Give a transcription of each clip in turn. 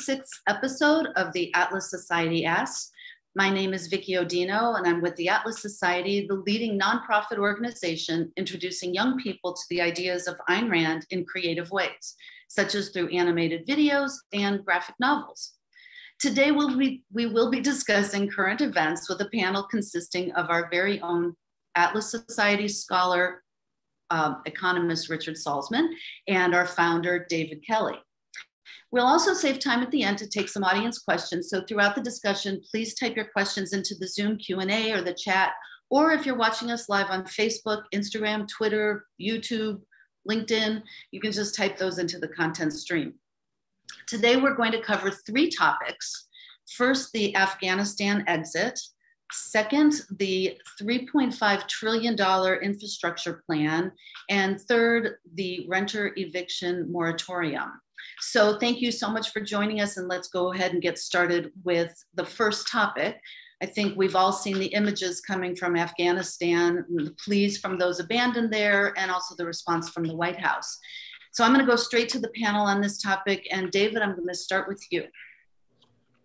26th episode of the Atlas Society Asks. My name is Vickie Oddino, and I'm with the Atlas Society, the leading nonprofit organization introducing young people to the ideas of Ayn Rand in creative ways, such as through animated videos and graphic novels. Today, we'll be, we will be discussing current events with a panel consisting of our very own Atlas Society scholar, um, economist Richard Salsman, and our founder, David Kelley. We'll also save time at the end to take some audience questions. So throughout the discussion, please type your questions into the Zoom Q&A or the chat, or if you're watching us live on Facebook, Instagram, Twitter, YouTube, LinkedIn, you can just type those into the content stream. Today, we're going to cover three topics. First, the Afghanistan exit. Second, the $3.5 trillion infrastructure plan. And third, the renter eviction moratorium. So thank you so much for joining us and let's go ahead and get started with the first topic. I think we've all seen the images coming from Afghanistan, the pleas from those abandoned there, and also the response from the White House. So I'm going to go straight to the panel on this topic. And David, I'm going to start with you.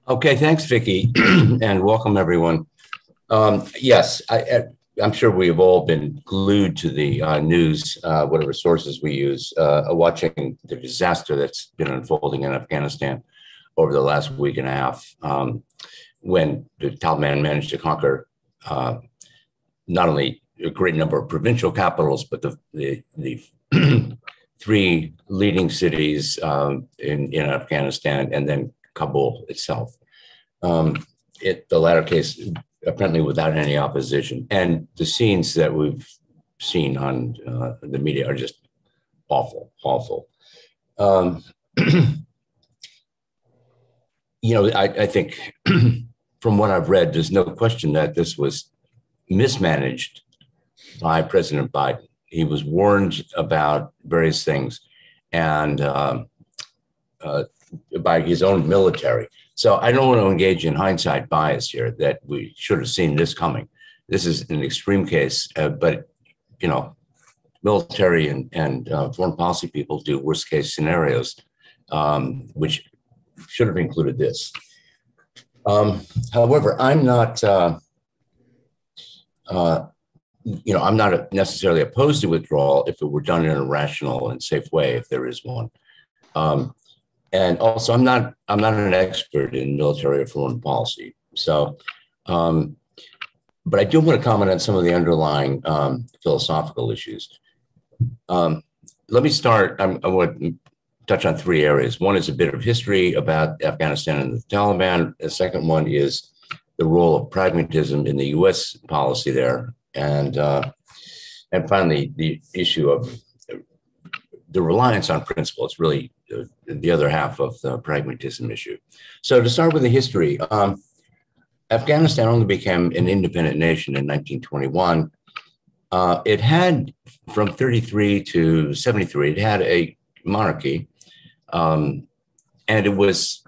Okay, thanks, Vickie, and welcome everyone. Um, yes, I, am sure we have all been glued to the uh, news, uh, whatever sources we use, uh, watching the disaster that's been unfolding in Afghanistan over the last week and a half, um, when the Taliban managed to conquer uh, not only a great number of provincial capitals, but the the, the three leading cities um, in in Afghanistan, and then Kabul itself. Um, it, the latter case apparently without any opposition. And the scenes that we've seen on uh, the media are just awful, awful. Um, you know, I, I think from what I've read, there's no question that this was mismanaged by President Biden. He was warned about various things and uh, uh, by his own military. So I don't want to engage in hindsight bias here that we should have seen this coming. This is an extreme case, uh, but you know, military and, and uh, foreign policy people do worst case scenarios, um, which should have included this. Um, however, I'm not, uh, uh you know, I'm not necessarily opposed to withdrawal if it were done in a rational and safe way, if there is one. Um, and also I'm not I'm not an expert in military or foreign policy. So, um, but I do want to comment on some of the underlying um, philosophical issues. Um, let me start. I'm, I want to touch on three areas. One is a bit of history about Afghanistan and the Taliban. The second one is the role of pragmatism in the U.S. policy there, and uh, and finally the issue of the reliance on principle. It's really the other half of the pragmatism issue. So to start with the history, um, Afghanistan only became an independent nation in 1921. Uh, it had, from 33 to 73, it had a monarchy. Um, and it was,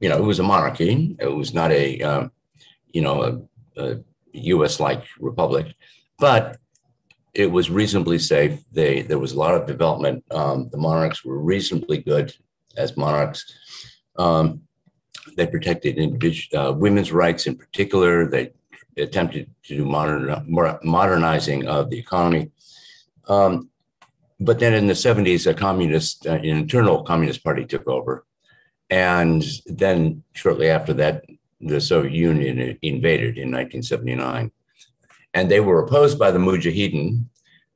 you know, it was a monarchy. It was not a, um, you know, a, a US-like republic, but it was reasonably safe. They, there was a lot of development. Um, the monarchs were reasonably good as monarchs. Um, they protected uh, women's rights in particular. They attempted to do modern, modernizing of the economy. Um, but then in the 70s, a communist, uh, an internal communist party took over. And then shortly after that, the Soviet Union invaded in 1979 and they were opposed by the Mujahideen,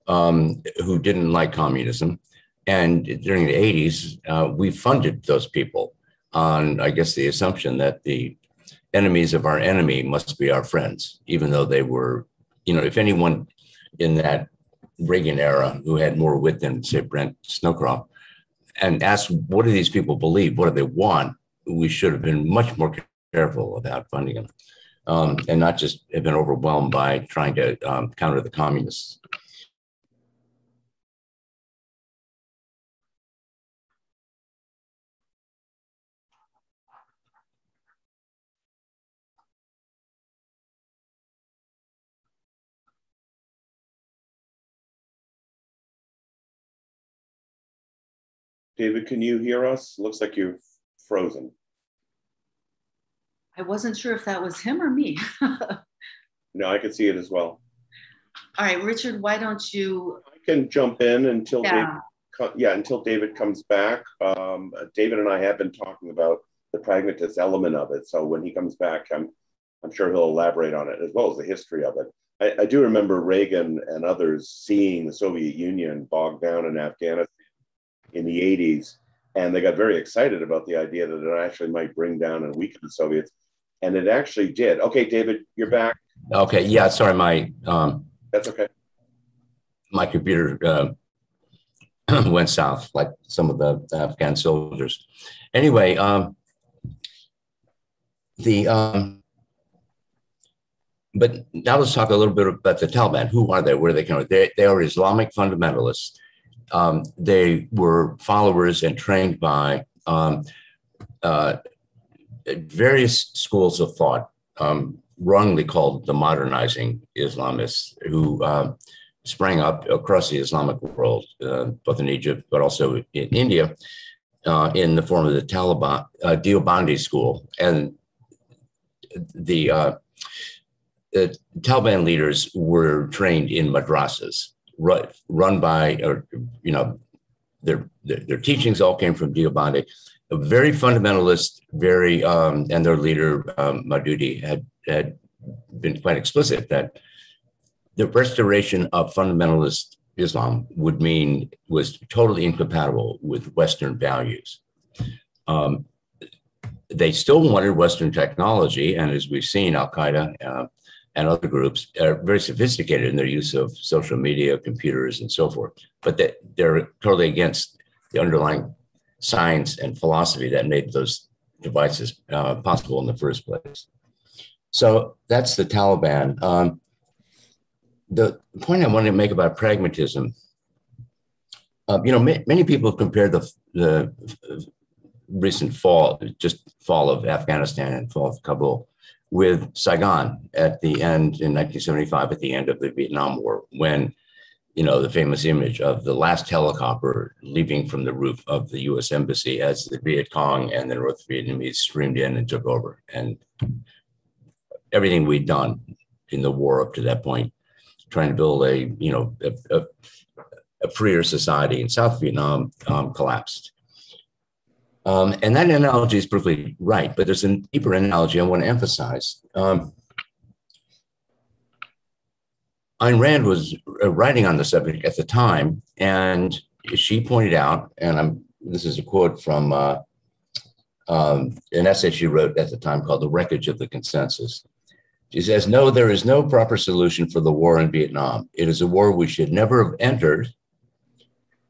um, who didn't like communism. And during the 80s, uh, we funded those people on, I guess, the assumption that the enemies of our enemy must be our friends, even though they were, you know, if anyone in that Reagan era who had more wit than, say, Brent Scowcroft, and asked, what do these people believe? What do they want? We should have been much more careful about funding them um, and not just have been overwhelmed by trying to um, counter the communists. David, can you hear us? Looks like you're frozen. I wasn't sure if that was him or me. no, I could see it as well. All right, Richard, why don't you? I can jump in until yeah, David, yeah until David comes back. Um, David and I have been talking about the pragmatist element of it. So when he comes back, I'm I'm sure he'll elaborate on it as well as the history of it. I, I do remember Reagan and others seeing the Soviet Union bogged down in Afghanistan in the 80s, and they got very excited about the idea that it actually might bring down and weaken the Soviets and it actually did. Okay, David, you're back. Okay, yeah, sorry, my um, that's okay. My computer uh, went south, like some of the Afghan soldiers. Anyway, um, the um, but now let's talk a little bit about the Taliban. Who are they? Where are they coming? They, they are Islamic fundamentalists. Um, they were followers and trained by um, uh, various schools of thought, um, wrongly called the modernizing Islamists, who uh, sprang up across the Islamic world, uh, both in Egypt but also in India, uh, in the form of the Taliban uh, Deobandi school, and the, uh, the Taliban leaders were trained in madrasas, run, run by, or you know, their, their, their teachings all came from Deobandi very fundamentalist, very, um, and their leader, um, had, had been quite explicit that the restoration of fundamentalist Islam would mean was totally incompatible with Western values. Um, they still wanted Western technology, and as we've seen, Al Qaeda uh, and other groups are very sophisticated in their use of social media, computers, and so forth. But they, they're totally against the underlying science and philosophy that made those devices uh, possible in the first place. So that's the Taliban. Um, the point I wanted to make about pragmatism, uh, you know, ma- many people have compared the, the recent fall, just fall of Afghanistan and fall of Kabul, with Saigon at the end in 1975, at the end of the Vietnam War, when you know, the famous image of the last helicopter leaving from the roof of the US Embassy as the Viet Cong and the North Vietnamese streamed in and took over. And everything we'd done in the war up to that point, trying to build a, you know, a, a, a freer society in South Vietnam um, collapsed. Um, and that analogy is perfectly right, but there's a deeper analogy I want to emphasize. Um, Ayn Rand was uh, writing on the subject at the time, and she pointed out, and I'm this is a quote from uh, um, an essay she wrote at the time called "The Wreckage of the Consensus." She says, "No, there is no proper solution for the war in Vietnam. It is a war we should never have entered.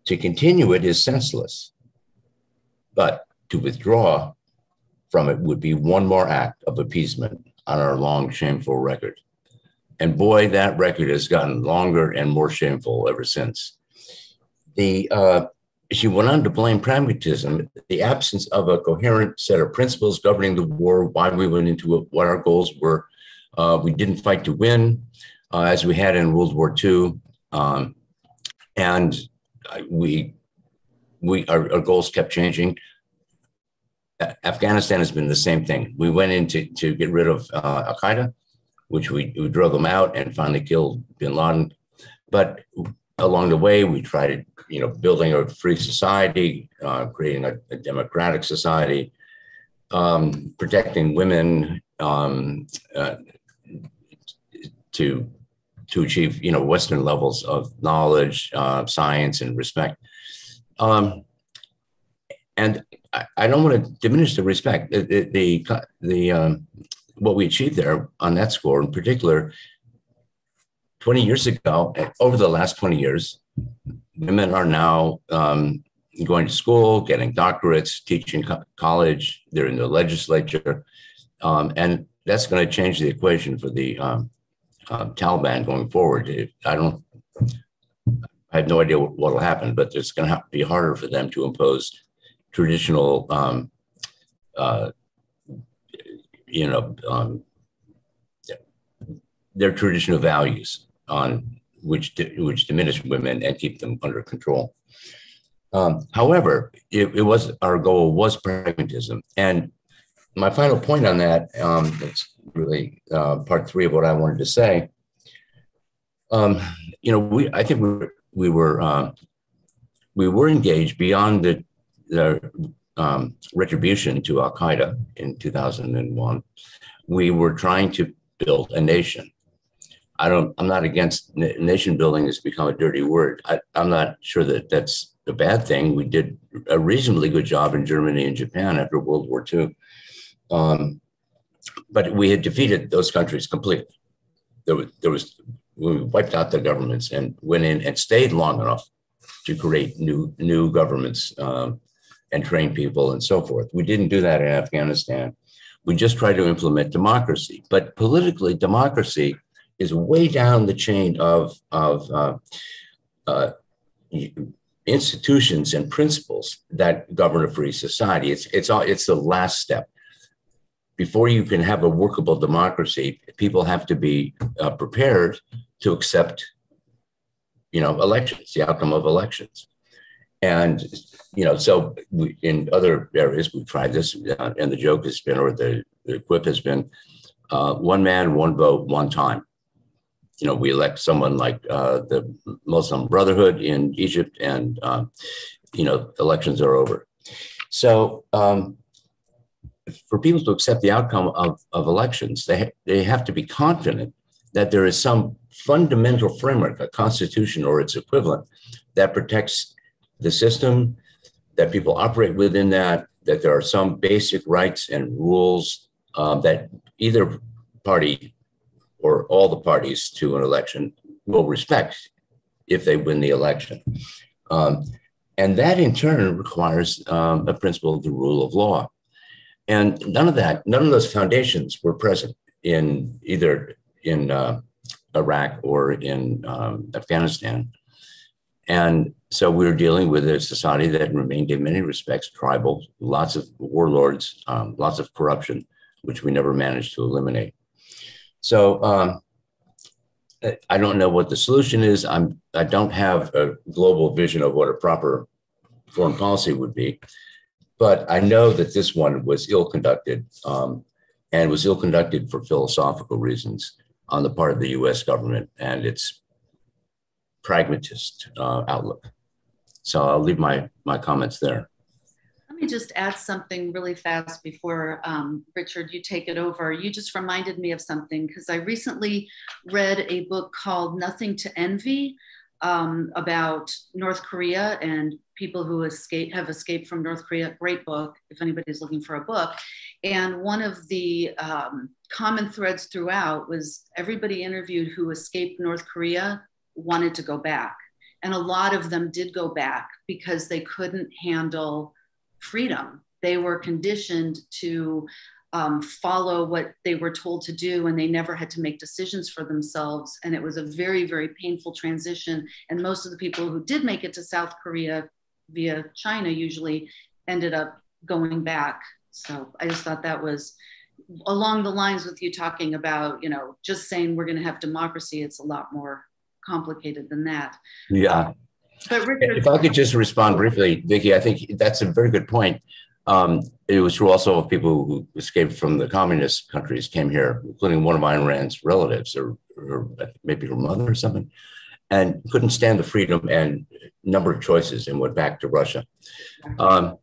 To continue it is senseless, but to withdraw from it would be one more act of appeasement on our long, shameful record." And boy, that record has gotten longer and more shameful ever since. The uh, she went on to blame pragmatism, the absence of a coherent set of principles governing the war, why we went into it, what our goals were. Uh, we didn't fight to win, uh, as we had in World War II, um, and we we our, our, goals kept changing. Afghanistan has been the same thing. We went in to, to get rid of uh, Al Qaeda which we, we drove them out and finally killed bin Laden. But along the way, we tried, to, you know, building a free society, uh, creating a, a, democratic society, um, protecting women um, uh, to to achieve, you know, Western levels of knowledge, uh, science, and respect. Um, and I, I, don't want to diminish the respect. The the the, the um, what we achieved there on that score in particular 20 years ago over the last 20 years women are now um, going to school getting doctorates teaching co- college they're in the legislature um, and that's going to change the equation for the um, uh, taliban going forward. I don't i have no idea what will happen but it's going to be harder for them to impose traditional um, uh, you know, um, their traditional values on which which diminish women and keep them under control. Um, however, it, it, was our goal was pragmatism, and my final point on that. Um, really uh, part three of what I wanted to say. Um, you know, we I think we we were uh, we were engaged beyond the the um, retribution to Al Qaeda in 2001. We were trying to build a nation. I don't. I'm not against nation building. Has become a dirty word. I, I'm not sure that that's a bad thing. We did a reasonably good job in Germany and Japan after World War II. Um, but we had defeated those countries completely. There was, there was, we wiped out the governments and went in and stayed long enough to create new, new governments um, and train people and so forth. We didn't do that in Afghanistan. We just tried to implement democracy. But politically, democracy is way down the chain of, of uh, uh, institutions and principles that govern a free society. It's it's all it's the last step. Before you can have a workable democracy, people have to be uh, prepared to accept, you know, elections, the outcome of elections, and you know, so we, in other areas we've tried this, uh, and the joke has been, or the, the quip has been, uh, one man, one vote, one time you know, we elect someone like uh, the Muslim Brotherhood in Egypt, and um, you know, elections are over. So um, for people to accept the outcome of, of elections, they, ha- they have to be confident that there is some fundamental framework, a constitution or its equivalent, that protects the system, that people operate within that, that there are some basic rights and rules uh, that either party or all the parties to an election will respect if they win the election. Um, and that in turn requires um, a principle of the rule of law. And none of that, none of those foundations were present in either in uh, Iraq or in um, Afghanistan. And so we were dealing with a society that remained in many respects tribal, lots of warlords, um, lots of corruption, which we never managed to eliminate. So um, I don't know what the solution is. I'm I don't have a global vision of what a proper foreign policy would be, but I know that this one was ill conducted um, and was ill conducted for philosophical reasons on the part of the U.S. government and its pragmatist uh, outlook. So I'll leave my my comments there Let me just add something really fast before um, Richard, you take it over. You just reminded me of something because I recently read a book called Nothing to Envy um, about North Korea and people who escape have escaped from North Korea. Great book if anybody's looking for a book. And one of the um, common threads throughout was everybody interviewed who escaped North Korea wanted to go back. And a lot of them did go back because they couldn't handle freedom. They were conditioned to um, follow what they were told to do, and they never had to make decisions for themselves. And it was a very, very painful transition. And most of the people who did make it to South Korea via China usually ended up going back. So I just thought that was along the lines with you talking about, you know, just saying we're going to have democracy. It's a lot more complicated than that. Yeah. But Richard, if I could just respond briefly, Vickie, I think that's a very good point. Um, it was true also of people who escaped from the communist countries came here, including one of Ayn Rand's relatives, or, or maybe her mother or something, and couldn't stand the freedom and number of choices and went back to Russia. Um,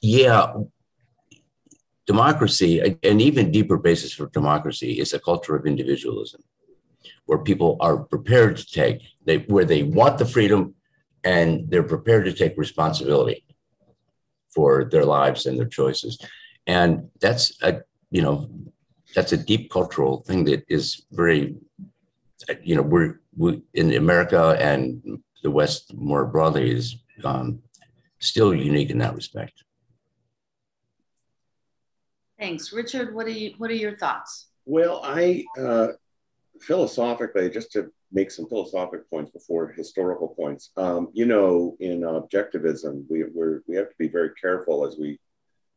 yeah, democracy, an even deeper basis for democracy is a culture of individualism, where people are prepared to take, they, where they want the freedom and they're prepared to take responsibility for their lives and their choices. And that's a, you know, that's a deep cultural thing that is very, you know, we're we, in America and the West more broadly is um, still unique in that respect. Thanks, Richard. What are you? What are your thoughts? Well, I uh, philosophically, just to make some philosophic points before historical points. Um, you know, in objectivism, we we're, we have to be very careful as we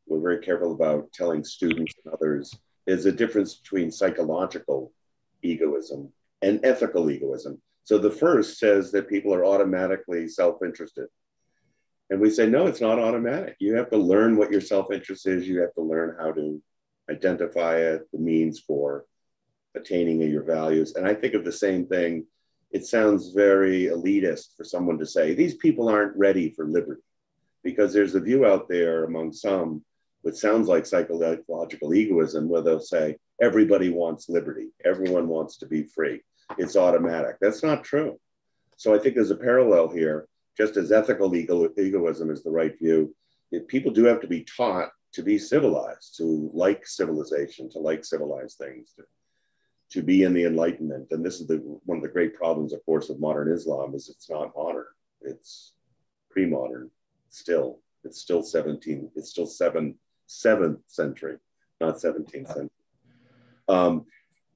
we're very careful about telling students and others. There's a difference between psychological egoism and ethical egoism. So the first says that people are automatically self-interested. And we say, no, it's not automatic. You have to learn what your self interest is. You have to learn how to identify it, the means for attaining of your values. And I think of the same thing. It sounds very elitist for someone to say, these people aren't ready for liberty, because there's a view out there among some, which sounds like psychological egoism, where they'll say, everybody wants liberty, everyone wants to be free. It's automatic. That's not true. So I think there's a parallel here just as ethical ego- egoism is the right view, people do have to be taught to be civilized, to like civilization, to like civilized things, to, to be in the Enlightenment. And this is the, one of the great problems, of course, of modern Islam is it's not modern. It's pre-modern still. It's still 17, it's still seven, seventh century, not 17th century. Um,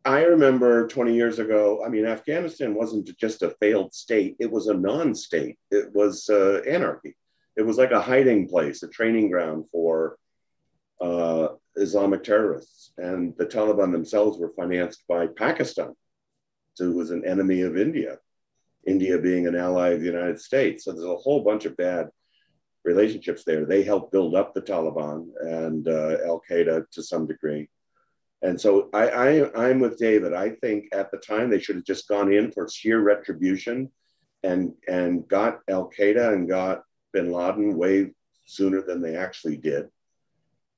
I remember 20 years ago, I mean, Afghanistan wasn't just a failed state, it was a non state. It was uh, anarchy. It was like a hiding place, a training ground for uh, Islamic terrorists. And the Taliban themselves were financed by Pakistan, who was an enemy of India, India being an ally of the United States. So there's a whole bunch of bad relationships there. They helped build up the Taliban and uh, Al Qaeda to some degree. And so I, I, I'm with David. I think at the time they should have just gone in for sheer retribution and, and got Al Qaeda and got bin Laden way sooner than they actually did.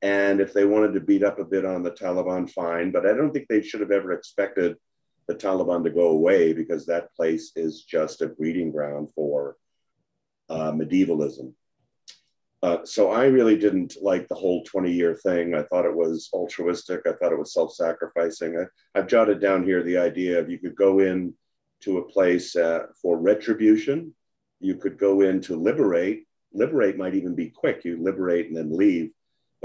And if they wanted to beat up a bit on the Taliban, fine. But I don't think they should have ever expected the Taliban to go away because that place is just a breeding ground for uh, medievalism. Uh, so I really didn't like the whole 20 year thing. I thought it was altruistic. I thought it was self sacrificing. I, have jotted down here the idea of you could go in to a place uh, for retribution. You could go in to liberate. Liberate might even be quick. You liberate and then leave.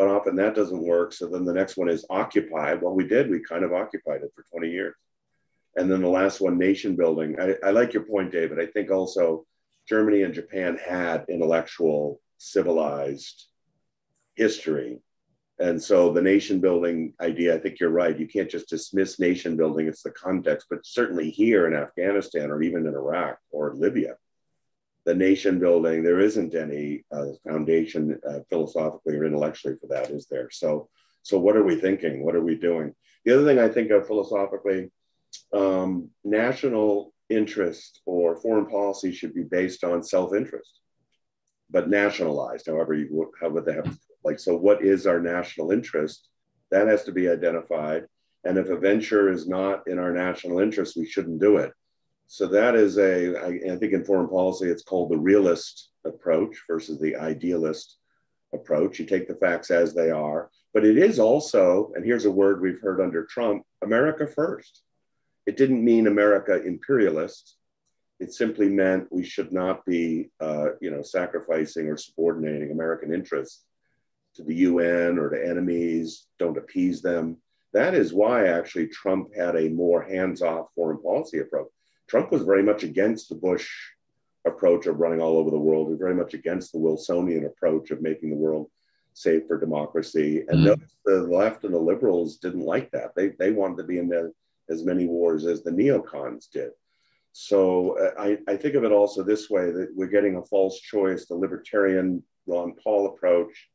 But often that doesn't work. So then the next one is occupy. Well, we did. We kind of occupied it for 20 years. And then the last one, nation building. I, I like your point, David. I think also Germany and Japan had intellectual civilized history. And so the nation building idea, I think you're right. You can't just dismiss nation building, it's the context, but certainly here in Afghanistan or even in Iraq or Libya, the nation building, there isn't any uh, foundation uh, philosophically or intellectually for that, is there? So, so what are we thinking? What are we doing? The other thing I think of philosophically, um, national interest or foreign policy should be based on self interest but nationalized, however you however they have like so what is our national interest? That has to be identified. And if a venture is not in our national interest, we shouldn't do it. So that is a, I, I think in foreign policy, it's called the realist approach versus the idealist approach. You take the facts as they are, but it is also, and here's a word we've heard under Trump, America first. It didn't mean America imperialist. It simply meant we should not be, uh, you know, sacrificing or subordinating American interests to the UN or to enemies. Don't appease them. That is why actually Trump had a more hands-off foreign policy approach. Trump was very much against the Bush approach of running all over the world. Was very much against the Wilsonian approach of making the world safe for democracy. And mm-hmm. the left and the liberals didn't like that. They, they wanted to be in the, as many wars as the neocons did. So uh, I, I think of it also this way that we're getting a false choice, the libertarian Ron Paul approach,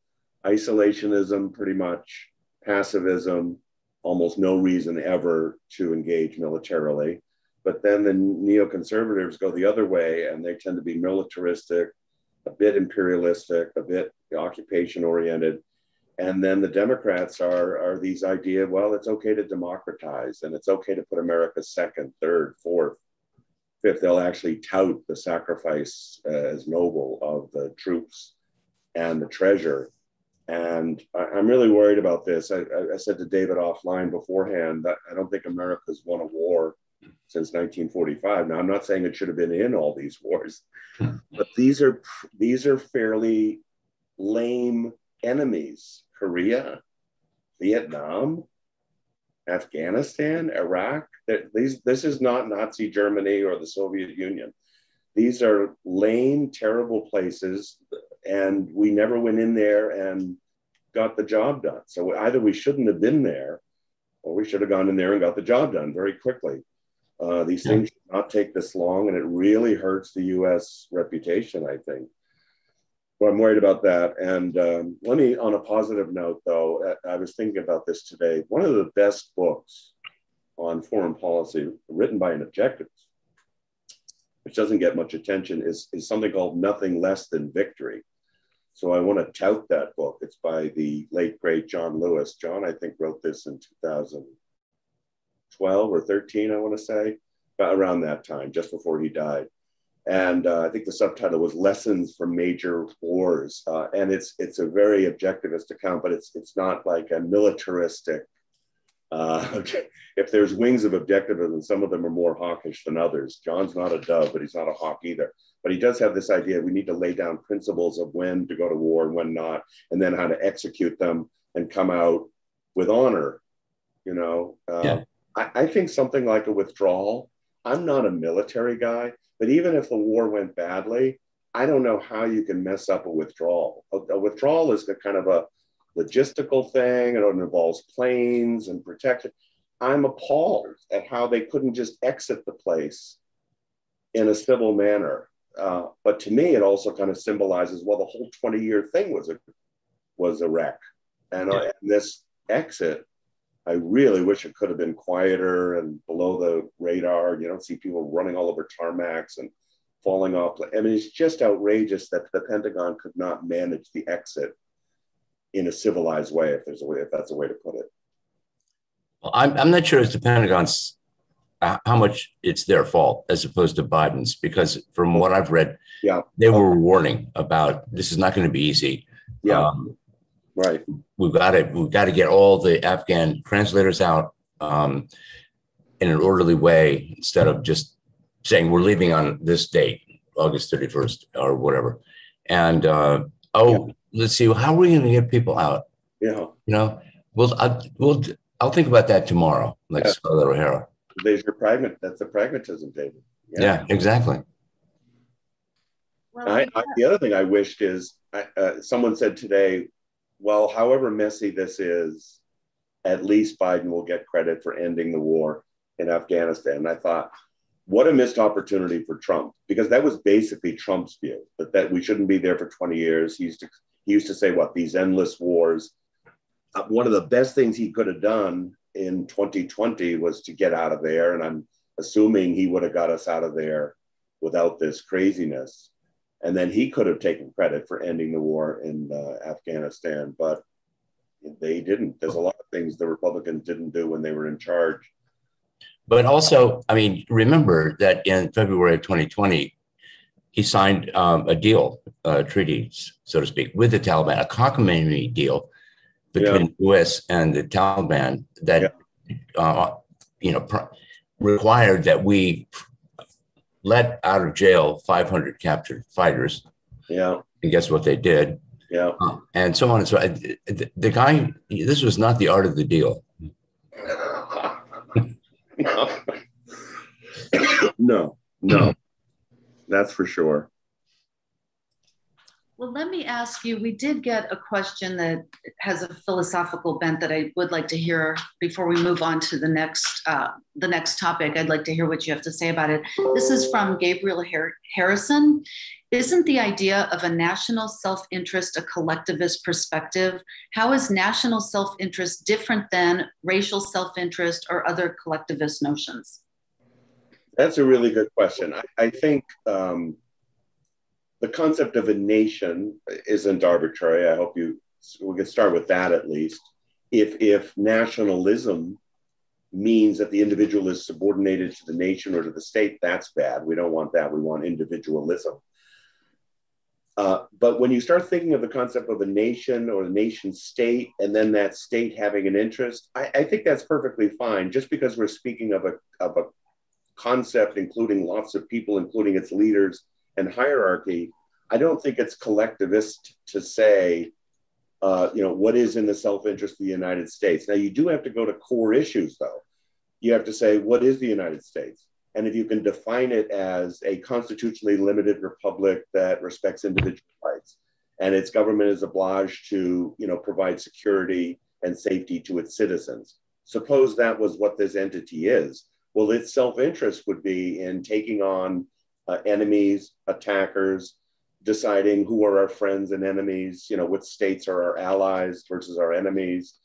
isolationism, pretty much, passivism, almost no reason ever to engage militarily. But then the neoconservatives go the other way and they tend to be militaristic, a bit imperialistic, a bit occupation oriented. And then the Democrats are, are these idea, well, it's okay to democratize and it's okay to put America second, third, fourth fifth, they'll actually tout the sacrifice uh, as noble of the troops and the treasure. And I, am really worried about this. I, I, said to David offline beforehand that I don't think America's won a war since 1945. Now, I'm not saying it should have been in all these wars, hmm. but these are these are fairly lame enemies. Korea, Vietnam, Afghanistan, Iraq. These, this is not Nazi Germany or the Soviet Union. These are lame, terrible places, and we never went in there and got the job done. So either we shouldn't have been there, or we should have gone in there and got the job done very quickly. Uh, these yeah. things should not take this long, and it really hurts the U.S. reputation. I think. Well, I'm worried about that. And um, let me, on a positive note, though, I was thinking about this today. One of the best books on foreign policy written by an objectivist, which doesn't get much attention, is, is something called Nothing Less Than Victory. So I want to tout that book. It's by the late, great John Lewis. John, I think, wrote this in 2012 or 13, I want to say, around that time, just before he died and uh, I think the subtitle was "Lessons from Major Wars," uh, and it's it's a very objectivist account, but it's it's not like a militaristic. Uh, if there's wings of objectivism, some of them are more hawkish than others. John's not a dove, but he's not a hawk either. But he does have this idea: we need to lay down principles of when to go to war and when not, and then how to execute them and come out with honor. You know, uh, yeah. I, I think something like a withdrawal. I'm not a military guy, but even if the war went badly, I don't know how you can mess up a withdrawal. A, a withdrawal is a kind of a logistical thing, and it involves planes and protection. I'm appalled at how they couldn't just exit the place in a civil manner. Uh, but to me, it also kind of symbolizes well, the whole 20 year thing was a was a wreck, and, uh, and this exit I really wish it could have been quieter and below the radar. You don't see people running all over tarmacs and falling off. I mean, it's just outrageous that the Pentagon could not manage the exit in a civilized way, if there's a way, if that's a way to put it. Well, I'm, I'm not sure it's the Pentagon's uh, how much it's their fault as opposed to Biden's, because from what I've read, yeah, they were warning about this is not going to be easy. Yeah. Um, Right. We've got to we've got to get all the Afghan translators out um, in an orderly way instead of just saying we're leaving on this date, August thirty first or whatever. And uh, oh, yeah. let's see, how are we going to get people out? Yeah. You know, we'll I, we'll I'll think about that tomorrow, like yeah. Scarlett O'Hara. There's your pragmat. That's the pragmatism, David. Yeah, yeah exactly. Well, I, I, the other thing I wished is I, uh, someone said today well, however messy this is, at least Biden will get credit for ending the war in Afghanistan. And I thought, what a missed opportunity for Trump, because that was basically Trump's view that, that we shouldn't be there for 20 years. He used to, he used to say, what, these endless wars. Uh, one of the best things he could have done in 2020 was to get out of there. And I'm assuming he would have got us out of there without this craziness. And then he could have taken credit for ending the war in uh, Afghanistan, but they didn't. There's a lot of things the Republicans didn't do when they were in charge. But also, I mean, remember that in February of 2020, he signed um, a deal, uh, treaties, so to speak, with the Taliban, a cockamamie deal between yeah. the U.S. and the Taliban that, yeah. uh, you know, required that we let out of jail 500 captured fighters. Yeah. And guess what they did? Yeah. Uh, and so on and so on. The, the guy, this was not the art of the deal. no, no, that's for sure. Well, let me ask you we did get a question that has a philosophical bent that I would like to hear before we move on to the next uh, the next topic. I'd like to hear what you have to say about it. This is from Gabriel Harrison. Isn't the idea of a national self interest a collectivist perspective? How is national self interest different than racial self interest or other collectivist notions? That's a really good question. I, I think um, the concept of a nation isn't arbitrary. I hope you we can start with that at least. If if nationalism means that the individual is subordinated to the nation or to the state, that's bad. We don't want that. We want individualism. Uh, but when you start thinking of the concept of a nation or a nation state, and then that state having an interest, I, I think that's perfectly fine. Just because we're speaking of a, of a concept including lots of people, including its leaders, and hierarchy, I don't think it's collectivist to say, uh, you know, what is in the self-interest of the United States. Now, you do have to go to core issues, though. You have to say, what is the United States? And if you can define it as a constitutionally limited republic that respects individual rights, and its government is obliged to, you know, provide security and safety to its citizens. Suppose that was what this entity is. Well, its self-interest would be in taking on uh, enemies, attackers, deciding who are our friends and enemies, you know, what states are our allies versus our enemies.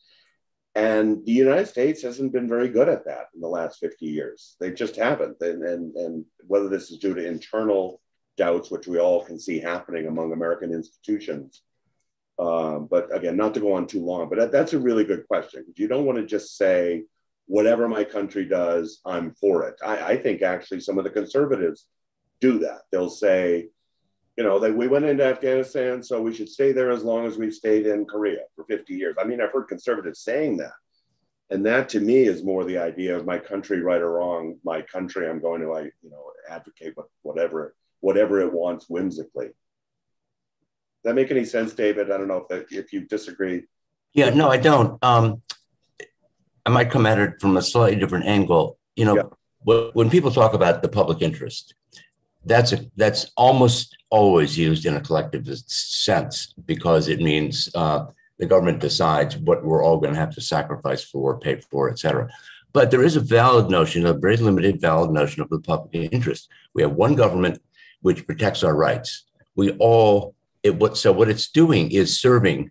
And the United States hasn't been very good at that in the last 50 years. They just haven't. And, and, and whether this is due to internal doubts, which we all can see happening among American institutions. Um, but again, not to go on too long, but that, that's a really good question. You don't want to just say, whatever my country does, I'm for it. I, I think actually some of the conservatives do that. They'll say, you know, that we went into Afghanistan, so we should stay there as long as we've stayed in Korea for 50 years. I mean, I've heard conservatives saying that. And that to me is more the idea of my country, right or wrong, my country, I'm going to, I, you know, advocate whatever, whatever it wants whimsically. Does that make any sense, David? I don't know if that, if you disagree. Yeah, no, I don't. Um, I might come at it from a slightly different angle. You know, yeah. when people talk about the public interest, that's a, that's almost always used in a collective sense because it means uh, the government decides what we're all going to have to sacrifice for, pay for, et cetera. But there is a valid notion, a very limited valid notion of the public interest. We have one government which protects our rights. We all, it, what, so what it's doing is serving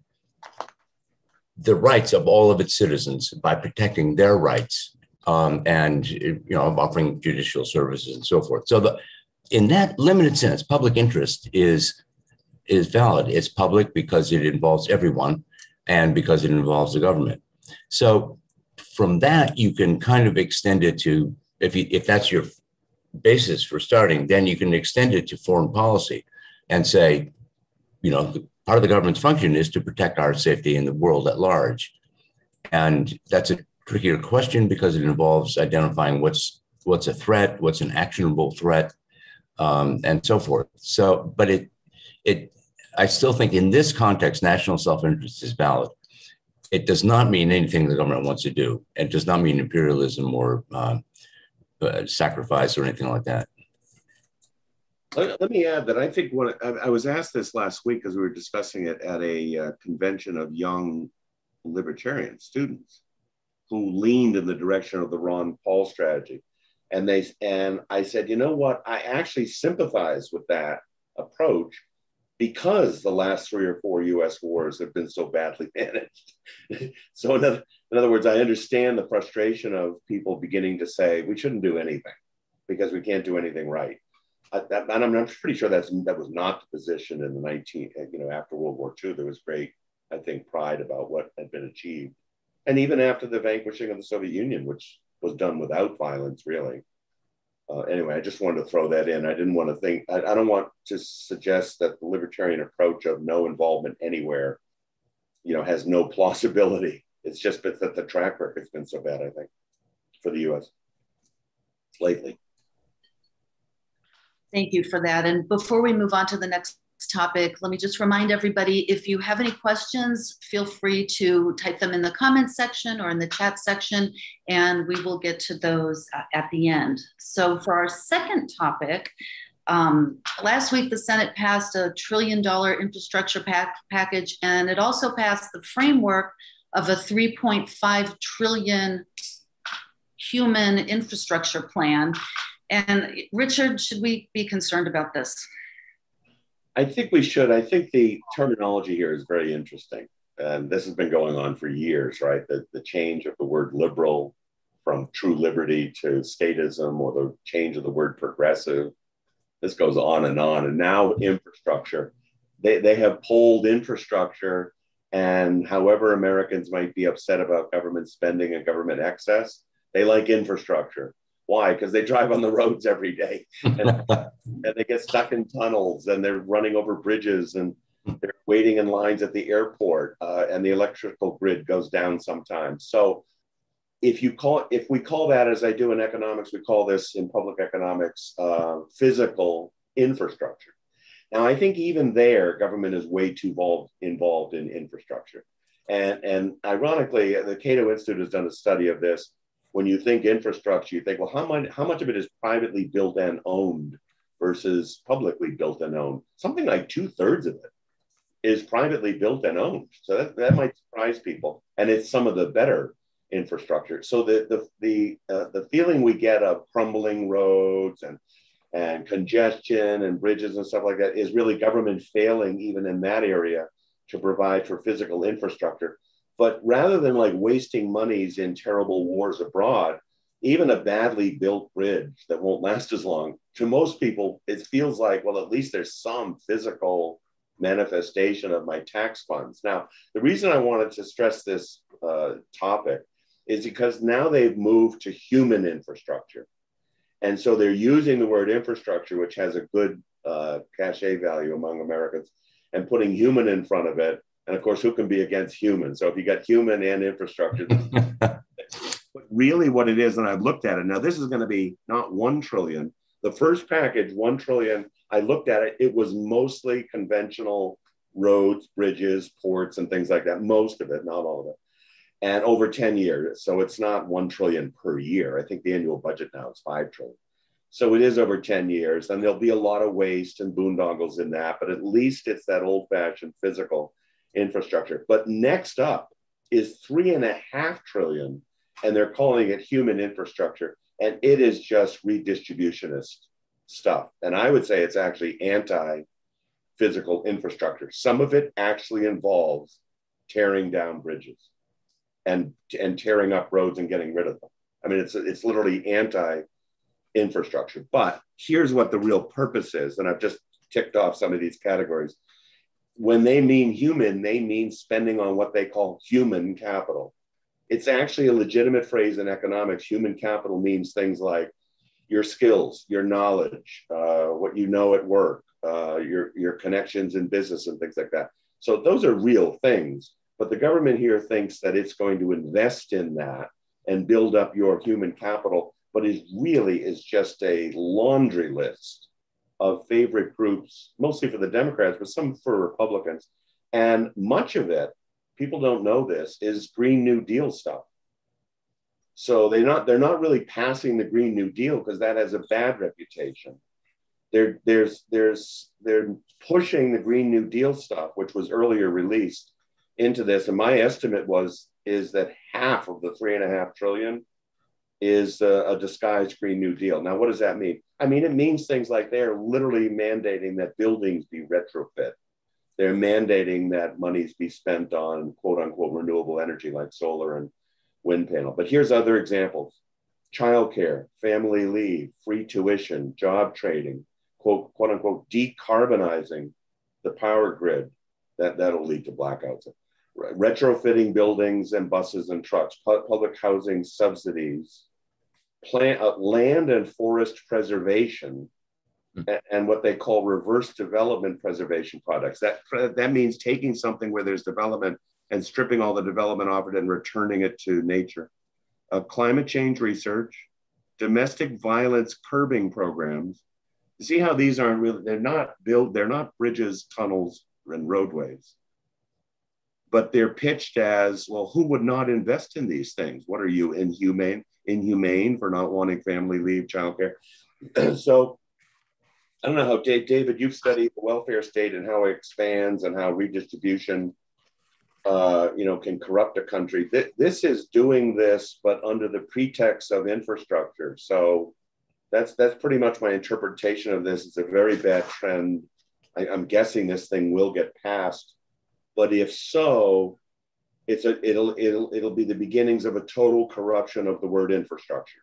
the rights of all of its citizens by protecting their rights um, and you know offering judicial services and so forth. So the in that limited sense, public interest is is valid. It's public because it involves everyone and because it involves the government. So from that, you can kind of extend it to if you, if that's your basis for starting, then you can extend it to foreign policy and say, you know, part of the government's function is to protect our safety in the world at large. And that's a trickier question because it involves identifying what's what's a threat, what's an actionable threat, um, and so forth. So, but it, it, I still think in this context, national self-interest is valid. It does not mean anything the government wants to do. It does not mean imperialism or uh, uh, sacrifice or anything like that. Let, me add that I think when I, I was asked this last week as we were discussing it at a uh, convention of young libertarian students who leaned in the direction of the Ron Paul strategy and they and I said, you know what? I actually sympathize with that approach because the last three or four U.S. wars have been so badly managed. so in other, in other words, I understand the frustration of people beginning to say we shouldn't do anything because we can't do anything right. I, that, and I'm, I'm pretty sure that's that was not the position in the 19 uh, you know after World War II. There was great, I think, pride about what had been achieved, and even after the vanquishing of the Soviet Union, which was done without violence, really. Uh, anyway, I just wanted to throw that in. I didn't want to think, I, I, don't want to suggest that the libertarian approach of no involvement anywhere, you know, has no plausibility. It's just that the track record's been so bad, I think, for the US lately. Thank you for that. And before we move on to the next topic. Let me just remind everybody if you have any questions, feel free to type them in the comments section or in the chat section, and we will get to those at the end. So, for our second topic, um, last week the Senate passed a trillion dollar infrastructure pack package, and it also passed the framework of a 3.5 trillion human infrastructure plan. And Richard, should we be concerned about this? I think we should. I think the terminology here is very interesting. And this has been going on for years, right? The, the change of the word liberal from true liberty to statism or the change of the word progressive. This goes on and on. And now infrastructure. They, they have pulled infrastructure. And however Americans might be upset about government spending and government excess, they like infrastructure. Why? Because they drive on the roads every day and, and, they get stuck in tunnels and they're running over bridges and they're waiting in lines at the airport uh, and the electrical grid goes down sometimes. So if you call if we call that as I do in economics, we call this in public economics uh, physical infrastructure. Now I think even there, government is way too involved involved in infrastructure. And, and ironically, the Cato Institute has done a study of this when you think infrastructure, you think, well, how much, how much of it is privately built and owned versus publicly built and owned? Something like two thirds of it is privately built and owned. So that, that might surprise people. And it's some of the better infrastructure. So the, the, the, uh, the feeling we get of crumbling roads and and congestion and bridges and stuff like that is really government failing even in that area to provide for physical infrastructure. But rather than like wasting monies in terrible wars abroad, even a badly built bridge that won't last as long, to most people, it feels like, well, at least there's some physical manifestation of my tax funds. Now, the reason I wanted to stress this uh, topic is because now they've moved to human infrastructure. And so they're using the word infrastructure, which has a good uh, cachet value among Americans, and putting human in front of it. And of course, who can be against human? So if you got human and infrastructure, but really what it is, and I've looked at it now, this is going to be not 1 trillion. The first package, 1 trillion, I looked at it, it was mostly conventional roads, bridges, ports, and things like that. Most of it, not all of it and over 10 years. So it's not 1 trillion per year. I think the annual budget now is 5 trillion. So it is over 10 years, and there'll be a lot of waste and boondoggles in that, but at least it's that old fashioned physical infrastructure. But next up is three and a half trillion, and they're calling it human infrastructure. And it is just redistributionist stuff. And I would say it's actually anti physical infrastructure. Some of it actually involves tearing down bridges and and tearing up roads and getting rid of them. I mean, it's it's literally anti infrastructure. But here's what the real purpose is, and I've just ticked off some of these categories. When they mean human, they mean spending on what they call human capital. It's actually a legitimate phrase in economics. Human capital means things like your skills, your knowledge, uh, what you know at work, uh, your your connections in business, and things like that. So those are real things. But the government here thinks that it's going to invest in that and build up your human capital, but it really is just a laundry list of favorite groups, mostly for the Democrats, but some for Republicans. And much of it, people don't know this, is Green New Deal stuff. So they're not they're not really passing the Green New Deal because that has a bad reputation. They're, there's there's they're pushing the Green New Deal stuff, which was earlier released into this, and my estimate was is that half of the three and a half trillion is a, a disguised Green New Deal. Now, what does that mean? I mean, it means things like they're literally mandating that buildings be retrofit. They're mandating that monies be spent on quote unquote renewable energy like solar and wind panel. But here's other examples childcare, family leave, free tuition, job trading, quote, quote unquote, decarbonizing the power grid. That, that'll lead to blackouts retrofitting buildings and buses and trucks, pu- public housing subsidies, plant, uh, land and forest preservation, mm-hmm. and, and what they call reverse development preservation products. That, that means taking something where there's development and stripping all the development off it and returning it to nature. Uh, climate change research, domestic violence curbing programs. You see how these aren't really, they're not built, they're not bridges, tunnels, and roadways but they're pitched as well who would not invest in these things what are you inhumane inhumane for not wanting family leave childcare. So i don't know how Dave, david you've studied the welfare state and how it expands and how redistribution uh, you know can corrupt a country. Th- this is doing this but under the pretext of infrastructure. So that's that's pretty much my interpretation of this. It's a very bad trend. I, i'm guessing this thing will get passed. But if so, it's a, it'll, it'll, it'll be the beginnings of a total corruption of the word infrastructure.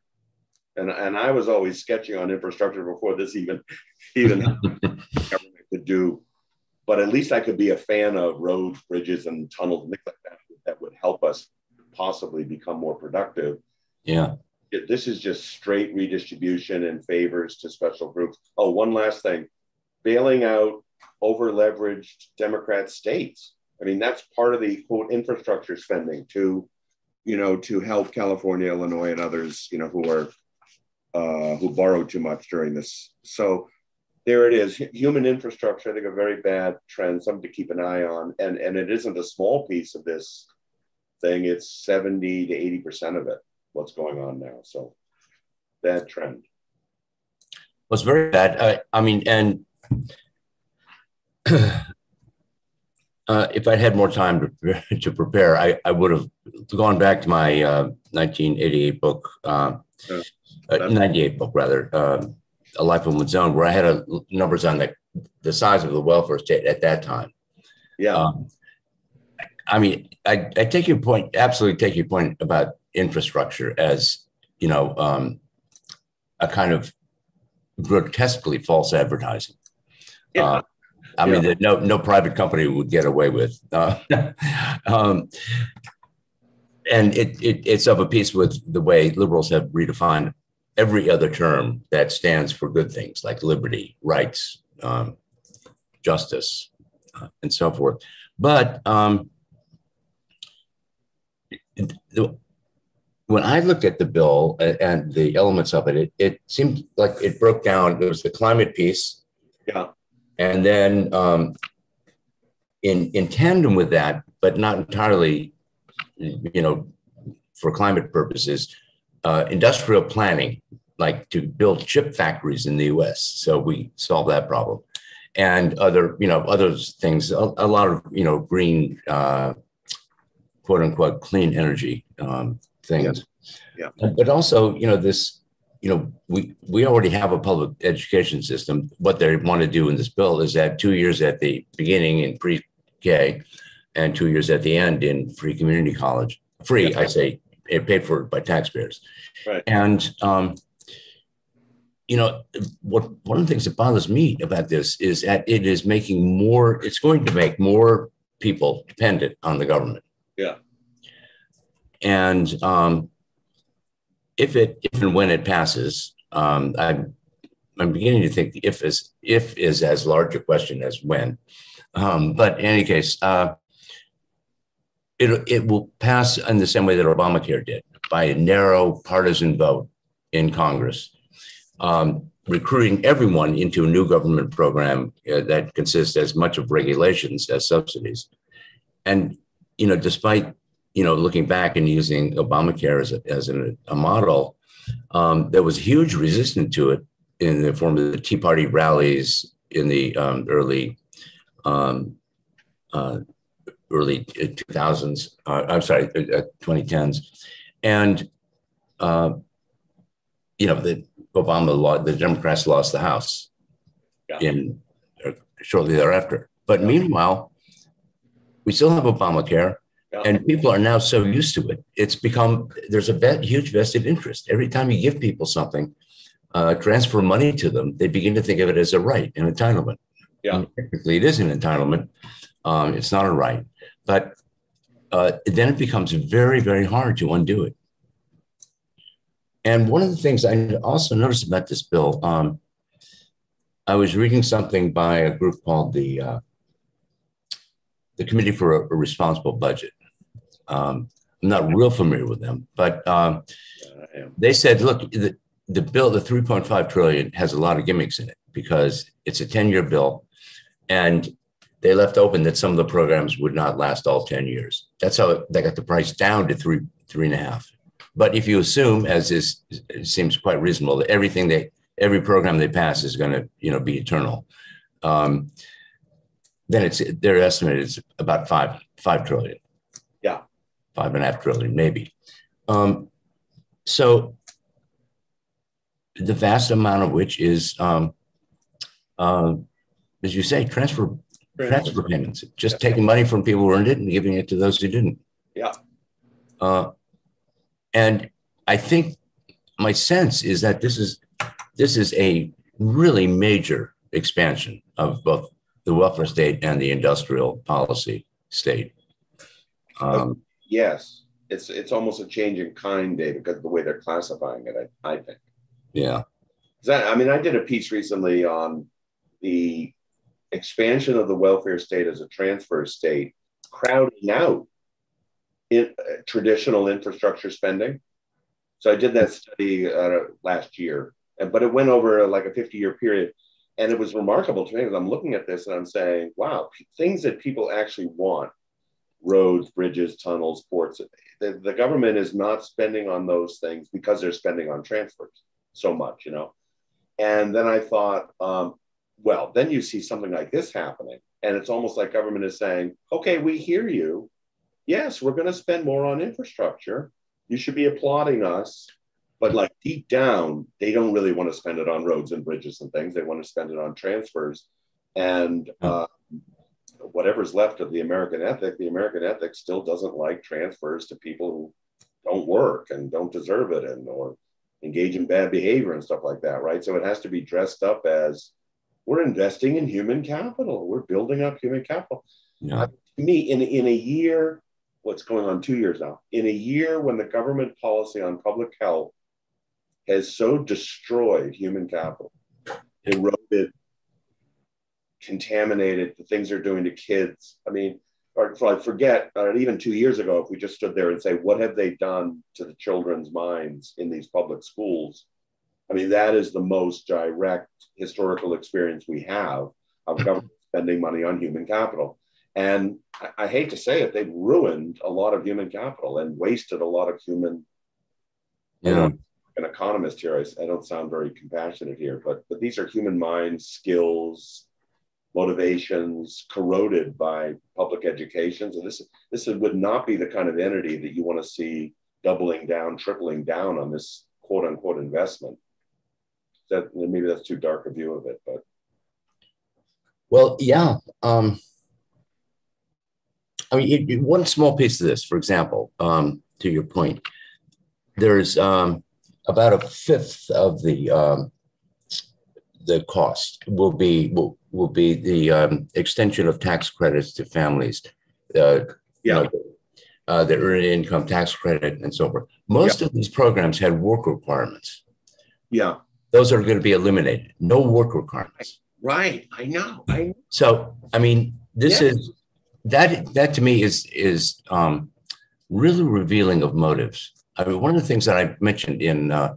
And, and I was always sketching on infrastructure before this even, even government could do. But at least I could be a fan of roads, bridges, and tunnels and things like that that would help us possibly become more productive. Yeah. This is just straight redistribution and favors to special groups. Oh, one last thing bailing out over leveraged Democrat states. I mean, that's part of the quote infrastructure spending to, you know, to help California, Illinois, and others, you know, who are uh, who borrowed too much during this. So there it is. Human infrastructure, I think, a very bad trend, something to keep an eye on. And and it isn't a small piece of this thing. It's 70 to 80 percent of it. What's going on now? So bad trend. Well, it's very bad. I, I mean, and Uh, if I'd had more time to, to prepare, I, I would have gone back to my uh, 1988 book, uh, uh 98 book rather, um, a life of one's own, where I had a, numbers on the the size of the welfare state at that time. Yeah. Um, I mean, I, I take your point, absolutely take your point about infrastructure as, you know, um, a kind of grotesquely false advertising. Yeah. I yeah. mean, no no private company would get away with. Uh, um, and it, it, it's of a piece with the way liberals have redefined every other term that stands for good things like liberty, rights, um, justice, uh, and so forth. But um, when I looked at the bill and the elements of it, it, it seemed like it broke down. There was the climate piece. Yeah. And then um, in, in tandem with that, but not entirely, you know, for climate purposes, uh, industrial planning, like to build chip factories in the US. So we solve that problem. And other, you know, other things, a, a lot of, you know, green, uh, quote unquote, clean energy um, things. Yeah. yeah. But also, you know, this, you know, we, we already have a public education system. What they want to do in this bill is add two years at the beginning in pre-K and two years at the end in free community college. Free, yeah. I say, paid for by taxpayers. Right. And, um, you know, what one of the things that bothers me about this is that it is making more, it's going to make more people dependent on the government. Yeah. And um, if it if and when it passes, um, I'm I'm beginning to think the if is if is as large a question as when. Um, but in any case, uh, it it will pass in the same way that Obamacare did by a narrow partisan vote in Congress, um, recruiting everyone into a new government program uh, that consists as much of regulations as subsidies. And you know, despite you know, looking back and using Obamacare as a, as a, a model, um, there was huge resistance to it in the form of the Tea Party rallies in the um, early um, uh, early 2000s. Uh, I'm sorry, uh, 2010s, and uh, you know the Obama law, the Democrats lost the House yeah. in uh, shortly thereafter. But meanwhile, we still have Obamacare and people are now so used to it. It's become there's a vet, huge vested interest. Every time you give people something, uh, transfer money to them, they begin to think of it as a right, an entitlement. Yeah, and technically, it is an entitlement. Um, it's not a right, but uh, then it becomes very, very hard to undo it. And one of the things I also noticed about this bill, um, I was reading something by a group called the uh, the Committee for a, a Responsible Budget, um, I'm not real familiar with them, but um, they said, look, the, the bill, the 3.5 trillion, has a lot of gimmicks in it because it's a 10 year bill, and they left open that some of the programs would not last all 10 years. That's how they got the price down to three three and a half. But if you assume, as is seems quite reasonable, that everything they every program they pass is going to you know be eternal, um, then it's their estimate is about five five trillion five and a half trillion, maybe. Um, so the vast amount of which is, um, uh, as you say, transfer transfer payments, just yeah. taking money from people who earned it and giving it to those who didn't. Yeah. Uh, and I think my sense is that this is this is a really major expansion of both the welfare state and the industrial policy state. Um, Yes, it's it's almost a change in kind, Dave, because of the way they're classifying it. I, I think. Yeah. That, I mean, I did a piece recently on the expansion of the welfare state as a transfer state, crowding out in, uh, traditional infrastructure spending. So I did that study uh, last year, but it went over uh, like a 50 year period. And it was remarkable to me because I'm looking at this and I'm saying, wow, things that people actually want roads, bridges, tunnels, ports. The, the government is not spending on those things because they're spending on transfers so much, you know. And then I thought, um, well, then you see something like this happening, and it's almost like government is saying, okay, we hear you. Yes, we're going to spend more on infrastructure. You should be applauding us. But like deep down, they don't really want to spend it on roads and bridges and things. They want to spend it on transfers. And uh, whatever's left of the American ethic, the American ethic still doesn't like transfers to people who don't work and don't deserve it and or engage in bad behavior and stuff like that, right? So it has to be dressed up as we're investing in human capital. We're building up human capital. Yeah. Uh, to me, in, in a year, what's going on two years now, in a year when the government policy on public health has so destroyed human capital, eroded, contaminated the things they're doing to kids. I mean, or I forget, uh, even two years ago, if we just stood there and say, what have they done to the children's minds in these public schools? I mean, that is the most direct historical experience we have of government spending money on human capital. And I, I hate to say it, they've ruined a lot of human capital and wasted a lot of human. Yeah. You know, an economist here, I, I don't sound very compassionate here, but but these are human minds, skills, motivations corroded by public education. So this this would not be the kind of entity that you want to see doubling down, tripling down on this quote unquote investment. That maybe that's too dark a view of it, but well, yeah. Um, I mean, it, one small piece of this, for example, um, to your point, there's um, about a fifth of the um, the cost will be will, will be the um, extension of tax credits to families. Uh, yeah. know, uh, the earned income tax credit and so forth. Most yeah. of these programs had work requirements. Yeah. Those are going to be eliminated. No work requirements. Right. I know. I know. So, I mean, this yeah. is that that to me is is um, really revealing of motives. I mean, one of the things that I mentioned in uh,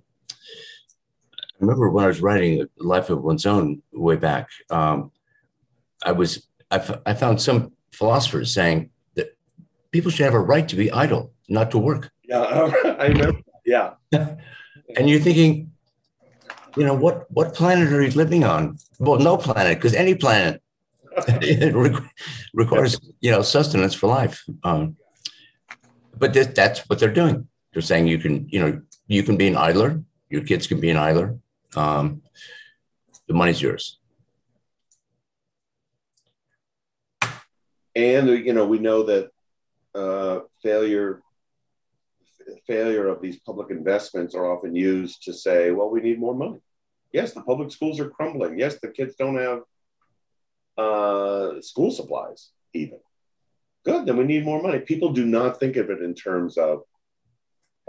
I remember when I was writing Life of One's Own way back, um, I was I, f- I found some philosophers saying that people should have a right to be idle, not to work. Yeah, I remember. Yeah, and you're thinking, you know, what what planet are you living on? Well, no planet, because any planet requires you know sustenance for life. Um, but th- that's what they're doing. They're saying you can you know you can be an idler, your kids can be an idler, um, the money's yours. And you know, we know that uh, failure failure of these public investments are often used to say, well, we need more money. Yes, the public schools are crumbling. Yes, the kids don't have uh, school supplies, even. Good, then we need more money. People do not think of it in terms of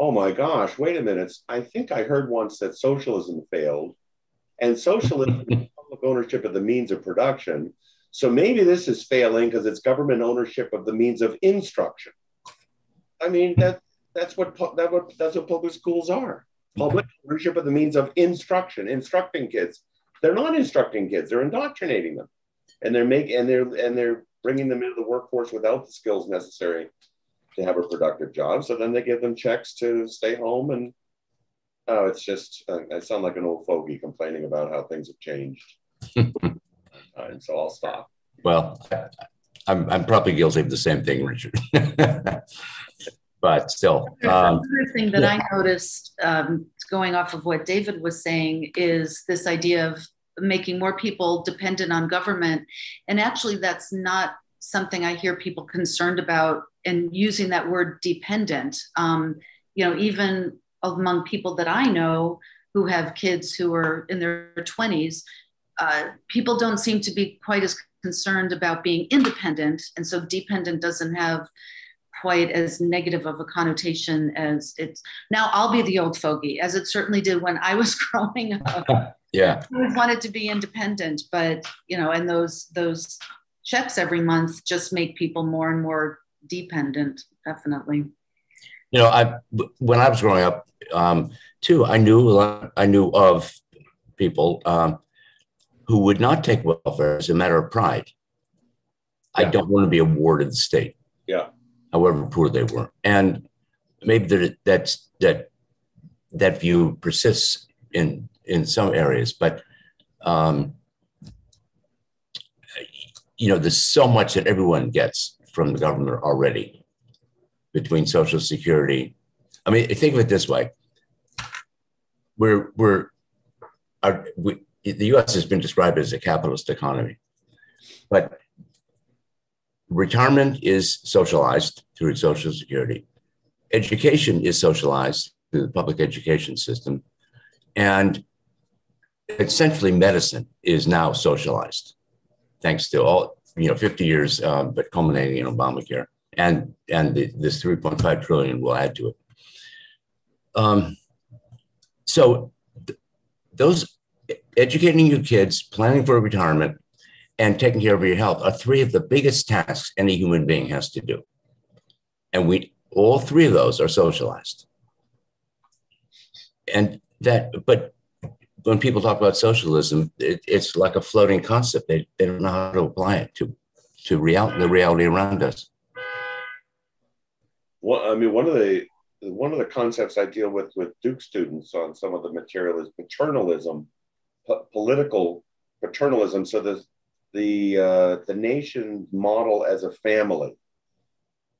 oh my gosh, wait a minute. I think I heard once that socialism failed, and socialism is public ownership of the means of production. So maybe this is failing because it's government ownership of the means of instruction. I mean that that's what that what that's what public schools are. Public ownership of the means of instruction, instructing kids. They're not instructing kids; they're indoctrinating them, and they're making and they're and they're bringing them into the workforce without the skills necessary to have a productive job. So then they give them checks to stay home. And oh, it's just, uh, I sound like an old fogey complaining about how things have changed. and so I'll stop. Well, I'm, I'm probably guilty of the same thing, Richard. but still. Um, Another thing that yeah. I noticed, um, going off of what David was saying, is this idea of making more people dependent on government. And actually, that's not something I hear people concerned about and using that word dependent. Um, you know, even among people that I know who have kids who are in their 20s, uh, people don't seem to be quite as concerned about being independent. And so dependent doesn't have quite as negative of a connotation as it's now I'll be the old fogey, as it certainly did when I was growing up. yeah. I wanted to be independent, but you know, and those those checks every month just make people more and more dependent, definitely. You know, I when I was growing up, um, too, I knew I knew of people um, who would not take welfare as a matter of pride. Yeah. I don't want to be a ward of the state. Yeah. However poor they were, and maybe that that's that that view persists in in some areas, but um, you know, there's so much that everyone gets from the government already between Social Security. I mean, think of it this way we're we're our, we, the U.S. has been described as a capitalist economy, but retirement is socialized through Social Security. Education is socialized through the public education system, and essentially medicine is now socialized, thanks to all you know 50 years, um, but culminating in Obamacare, and and the, this 3.5 trillion will add to it. Um, so th- those educating your kids, planning for retirement, and taking care of your health are three of the biggest tasks any human being has to do. And we all three of those are socialized. And that, but when people talk about socialism, it, it's like a floating concept. They, they don't know how to apply it to, to real, the reality around us. Well, I mean, one of the one of the concepts I deal with with Duke students on some of the material is paternalism, po- political paternalism. So the the uh, the nation model as a family.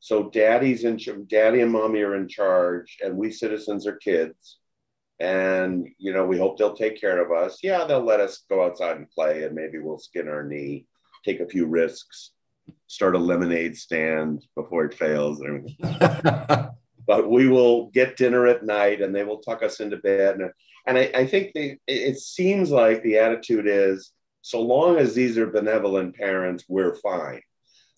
So daddy's in daddy and mommy are in charge, and we citizens are kids, and you know we hope they'll take care of us. Yeah, they'll let us go outside and play, and maybe we'll skin our knee, take a few risks, start a lemonade stand before it fails, and everything. but we will get dinner at night and they will tuck us into bed. And, and I, I think they, it seems like the attitude is so long as these are benevolent parents, we're fine.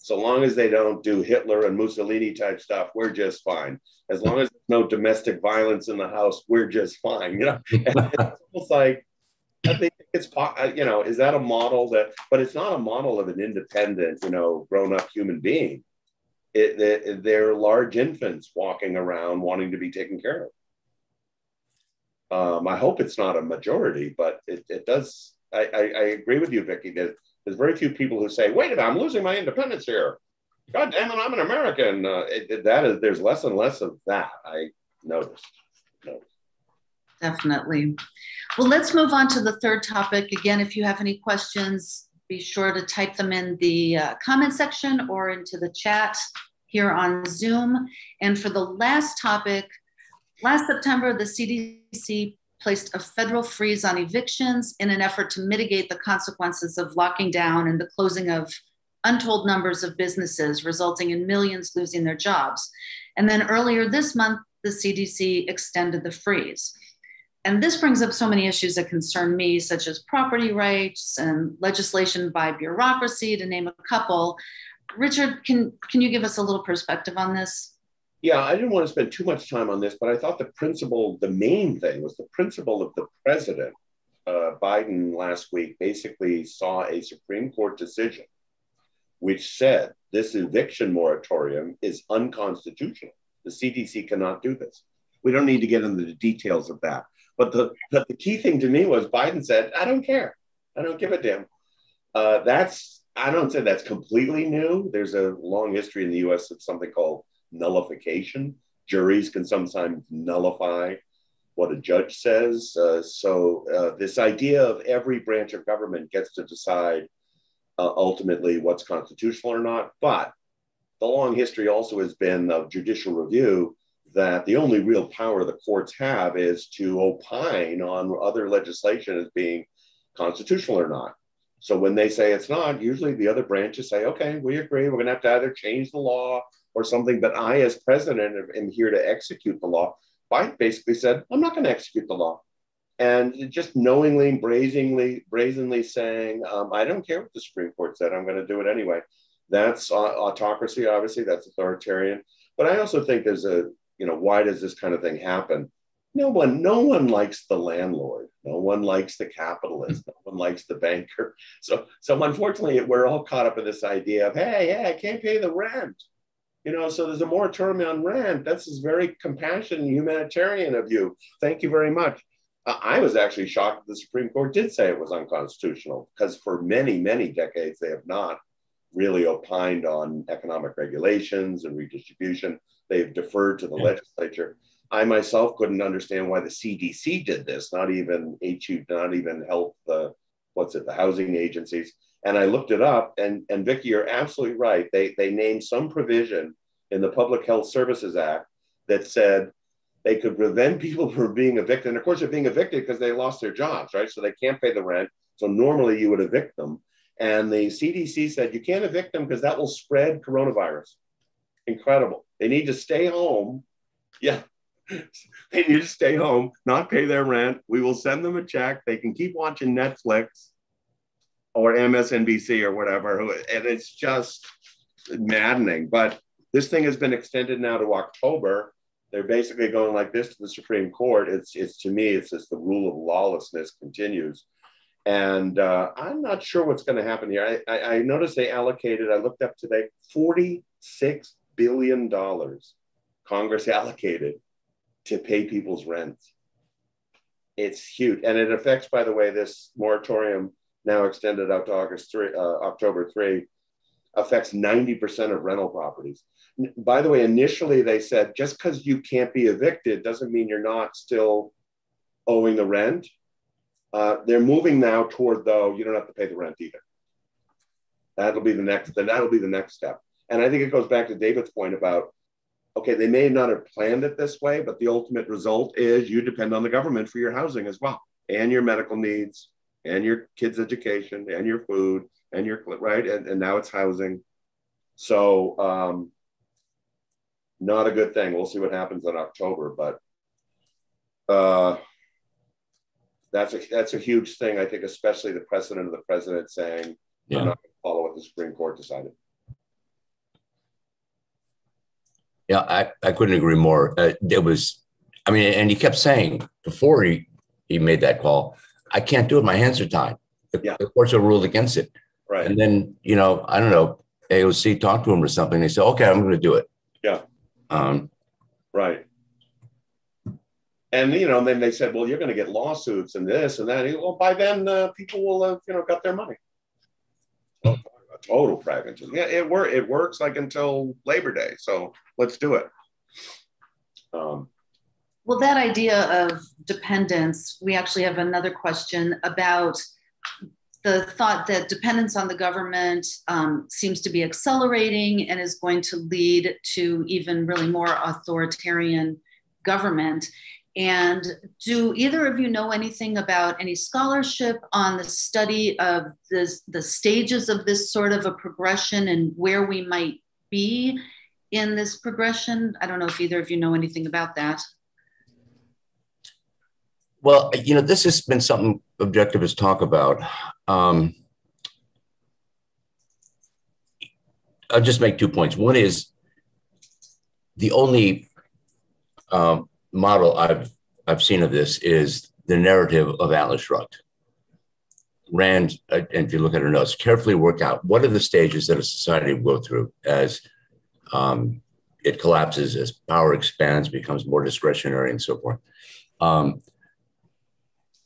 So long as they don't do Hitler and Mussolini type stuff, we're just fine. As long as there's no domestic violence in the house, we're just fine. You know, it's almost like I think it's you know, is that a model that? But it's not a model of an independent, you know, grown-up human being it, it, they're large infants walking around wanting to be taken care of. Um, I hope it's not a majority, but it, it does. I, I, I, agree with you, Vickie, that there's very few people who say, wait a minute, I'm losing my independence here. God damn it, I'm an American. Uh, it, that is, there's less and less of that. I noticed. noticed. Definitely. Well, let's move on to the third topic. Again, if you have any questions, be sure to type them in the uh, comment section or into the chat here on Zoom. And for the last topic, last September, the CDC placed a federal freeze on evictions in an effort to mitigate the consequences of locking down and the closing of untold numbers of businesses, resulting in millions losing their jobs. And then earlier this month, the CDC extended the freeze. And this brings up so many issues that concern me, such as property rights and legislation by bureaucracy, to name a couple. Richard, can, can you give us a little perspective on this? Yeah, I didn't want to spend too much time on this, but I thought the principle, the main thing was the principle of the president, uh, Biden last week, basically saw a Supreme Court decision which said this eviction moratorium is unconstitutional. The CDC cannot do this. We don't need to get into the details of that. But the but the key thing to me was Biden said, "I don't care. I don't give a damn." Uh, that's I don't say that's completely new. There's a long history in the U.S. of something called nullification. Juries can sometimes nullify what a judge says. Uh, so uh, this idea of every branch of government gets to decide uh, ultimately what's constitutional or not. But the long history also has been of judicial review that the only real power the courts have is to opine on other legislation as being constitutional or not. So when they say it's not, usually the other branches say, okay, we agree. We're going to have to either change the law or something. But I, as president, am here to execute the law. Biden basically said, I'm not going to execute the law. And just knowingly, brazenly, brazenly saying, um, I don't care what the Supreme Court said, I'm going to do it anyway. That's autocracy, obviously, that's authoritarian. But I also think there's a you know, why does this kind of thing happen? No one, no one likes the landlord. No one likes the capitalist. No one likes the banker. So, so unfortunately, we're all caught up in this idea of, hey, yeah, I can't pay the rent. You know, so there's a moratorium on rent. That's is very compassionate, humanitarian of you. Thank you very much. Uh, I was actually shocked that the Supreme Court did say it was unconstitutional because for many, many decades they have not really opined on economic regulations and redistribution. They've deferred to the yeah. legislature. I myself couldn't understand why the CDC did this, not even HU, not even health, the what's it, the housing agencies. And I looked it up, and, and Vickie, you're absolutely right. They, they named some provision in the Public Health Services Act that said they could prevent people from being evicted. And of course, they're being evicted because they lost their jobs, right? So they can't pay the rent. So normally you would evict them. And the CDC said you can't evict them because that will spread coronavirus. Incredible. They need to stay home. Yeah. they need to stay home, not pay their rent. We will send them a check. They can keep watching Netflix or MSNBC or whatever. And it's just maddening. But this thing has been extended now to October they're basically going like this to the Supreme Court. It's it's to me, it's just the rule of lawlessness continues. And uh, I'm not sure what's going to happen here. I, I, I noticed they allocated, I looked up today, $46 billion Congress allocated to pay people's rents. It's huge. And it affects, by the way, this moratorium now extended out to August 3, uh, October 3, affects 90% of rental properties by the way, initially they said just because you can't be evicted doesn't mean you're not still owing the rent. Uh, they're moving now toward though you don't have to pay the rent either. That'll be the next. That'll be the next step. And I think it goes back to David's point about okay, they may not have planned it this way, but the ultimate result is you depend on the government for your housing as well, and your medical needs, and your kids' education, and your food, and your right, and, and now it's housing. So um, not a good thing. We'll see what happens in October, but uh, that's a that's a huge thing. I think, especially the precedent of the president saying yeah. we're not going to follow what the Supreme Court decided. Yeah, I, I couldn't agree more. Uh, it was, I mean, and he kept saying before he, he made that call, I can't do it. My hands are tied. The, yeah. the courts have ruled against it. Right. And then, you know, I don't know, AOC talked to him or something. They said, okay, I'm going to do it. Yeah. Um, right. And you know, and then they said, "Well, you're going to get lawsuits and this and that." Well, by then, uh, people will have you know got their money. Oh, total pragmatism. Yeah, it work. It works like until Labor Day. So let's do it. Um, well, that idea of dependence, we actually have another question about the thought that dependence on the government um, seems to be accelerating and is going to lead to even really more authoritarian government. And do either of you know anything about any scholarship on the study of this, the stages of this sort of a progression and where we might be in this progression? I don't know if either of you know anything about that. Well, you know, this has been something objectivists talk about. Um, I'll just make two points. One is the only um, model I've I've seen of this is the narrative of Atlas Shrugged. Rand, uh, and if you look at her notes, carefully work out what are the stages that a society will go through as um, it collapses, as power expands, becomes more discretionary, and so forth. Um,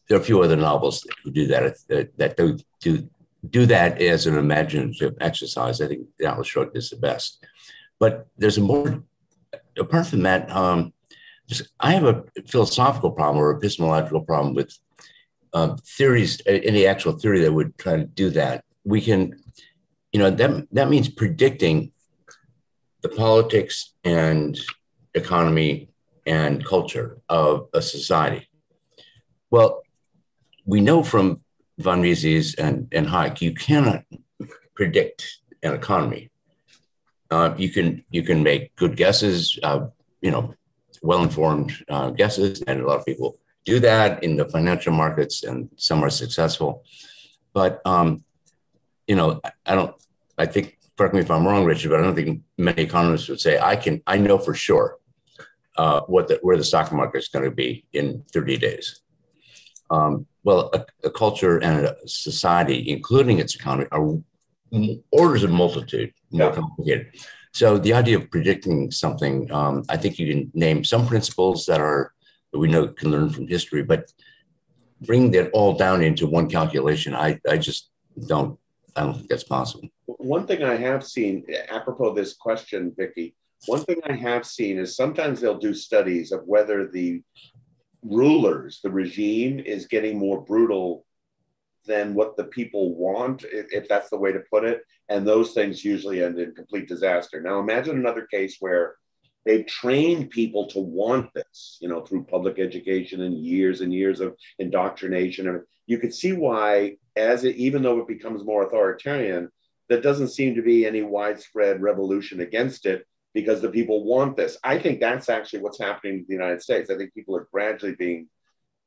there are a few other novels who do that that, that do, do do that as an imaginative exercise. I think Atlas Shrugged is the best. But there's a more apart from that. Um, just, I have a philosophical problem or epistemological problem with uh, theories. Any actual theory that would try to do that. We can, you know, that that means predicting the politics and economy and culture of a society. Well, we know from von Mises and, and Hayek, you cannot predict an economy. Uh, you can you can make good guesses, uh, you know, well-informed uh, guesses, and a lot of people do that in the financial markets, and some are successful. But um, you know, I don't. I think, correct me if I'm wrong, Richard, but I don't think many economists would say I can. I know for sure uh, what the, where the stock market is going to be in 30 days. Um, well, a, a, culture and a society, including its economy, are orders of multitude more yeah. complicated. So the idea of predicting something, um, I think you can name some principles that are that we know can learn from history, but bring that all down into one calculation, I, I just don't I don't think that's possible. One thing I have seen, apropos this question, Vickie, one thing I have seen is sometimes they'll do studies of whether the rulers, the regime is getting more brutal than what the people want, if that's the way to put it. And those things usually end in complete disaster. Now, imagine another case where they've trained people to want this, you know, through public education and years and years of indoctrination. And you could see why, as it, even though it becomes more authoritarian, there doesn't seem to be any widespread revolution against it because the people want this. I think that's actually what's happening in the United States. I think people are gradually being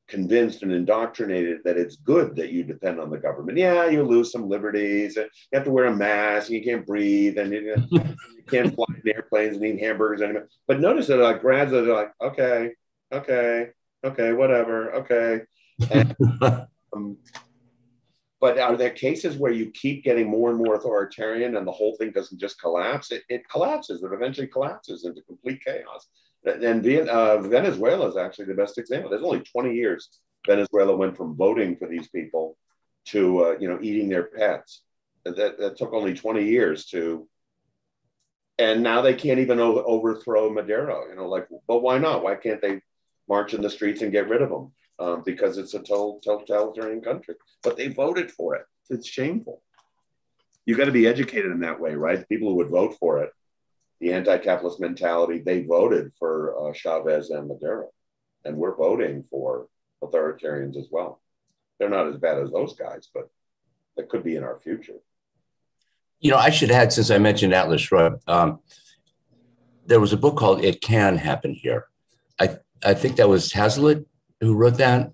convinced and indoctrinated that it's good that you depend on the government. Yeah, you lose some liberties. You have to wear a mask. You can't breathe, and you, you can't fly in airplanes and eat hamburgers anymore. But notice that like gradually they're like, okay, okay, okay, whatever, okay. And, um, but are there cases where you keep getting more and more authoritarian and the whole thing doesn't just collapse? It, it collapses. It eventually collapses into complete chaos. And uh, Venezuela is actually the best example. There's only 20 years Venezuela went from voting for these people to uh, you know eating their pets. That, that took only 20 years to, and now they can't even overthrow Maduro. You know, like, but why not? Why can't they march in the streets and get rid of them? Um, because it's a total totalitarian country. But they voted for it. It's shameful. You got to be educated in that way, right? People who would vote for it the anti-capitalist mentality, they voted for uh, Chavez and Maduro, and we're voting for authoritarians as well. They're not as bad as those guys, but that could be in our future. You know, I should add, since I mentioned Atlas Shrugged, um, there was a book called "It Can Happen Here." I I think that was Hazlitt who wrote that,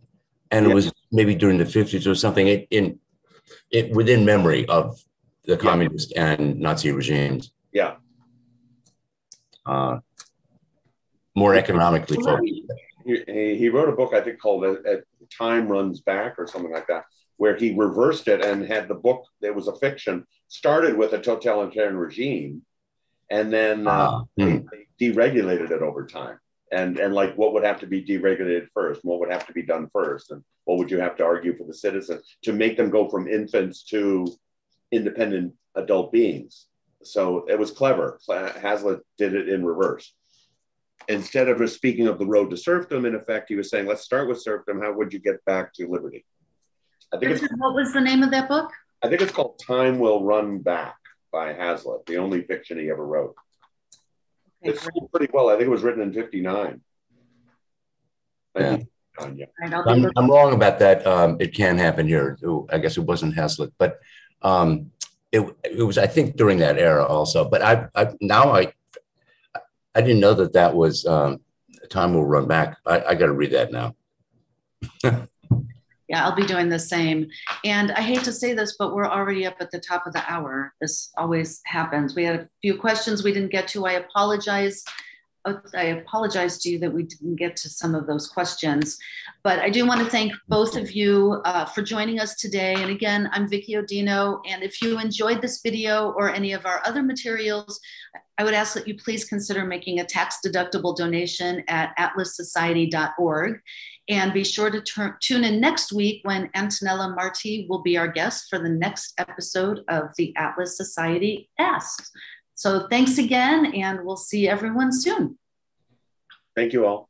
and yeah. it was maybe during the fifties or something. It in it within memory of the communist yeah. and Nazi regimes. Yeah, uh, more economically focused. He, he wrote a book, I think, called Time Runs Back or something like that, where he reversed it and had the book that was a fiction, started with a totalitarian regime, and then uh, uh, hmm. they deregulated it over time. And, and like what would have to be deregulated first, what would have to be done first, and what would you have to argue for the citizens to make them go from infants to independent adult beings? So it was clever. Hazlitt did it in reverse. Instead of just speaking of the road to serfdom, in effect, he was saying, let's start with serfdom. How would you get back to liberty? I think what was the name of that book? I think it's called Time Will Run Back by Hazlitt, the only fiction he ever wrote. Okay, it's great. pretty well. I think it was written in 59. Yeah. yeah. I'm, I'm, wrong about that. Um, it can happen here. I guess it wasn't Hazlitt, but um, it, it was I think during that era also. But I, I now I I didn't know that that was um, time will run back. I, I got to read that now. yeah, I'll be doing the same. And I hate to say this, but we're already up at the top of the hour. This always happens. We had a few questions we didn't get to. I apologize I apologize to you that we didn't get to some of those questions, but I do want to thank both of you uh, for joining us today. And again, I'm Vickie Oddino, and if you enjoyed this video or any of our other materials, I would ask that you please consider making a tax-deductible donation at atlassociety.org. And be sure to turn, tune in next week when Antonella Marty will be our guest for the next episode of the Atlas Society Asks. So thanks again, and we'll see everyone soon. Thank you all.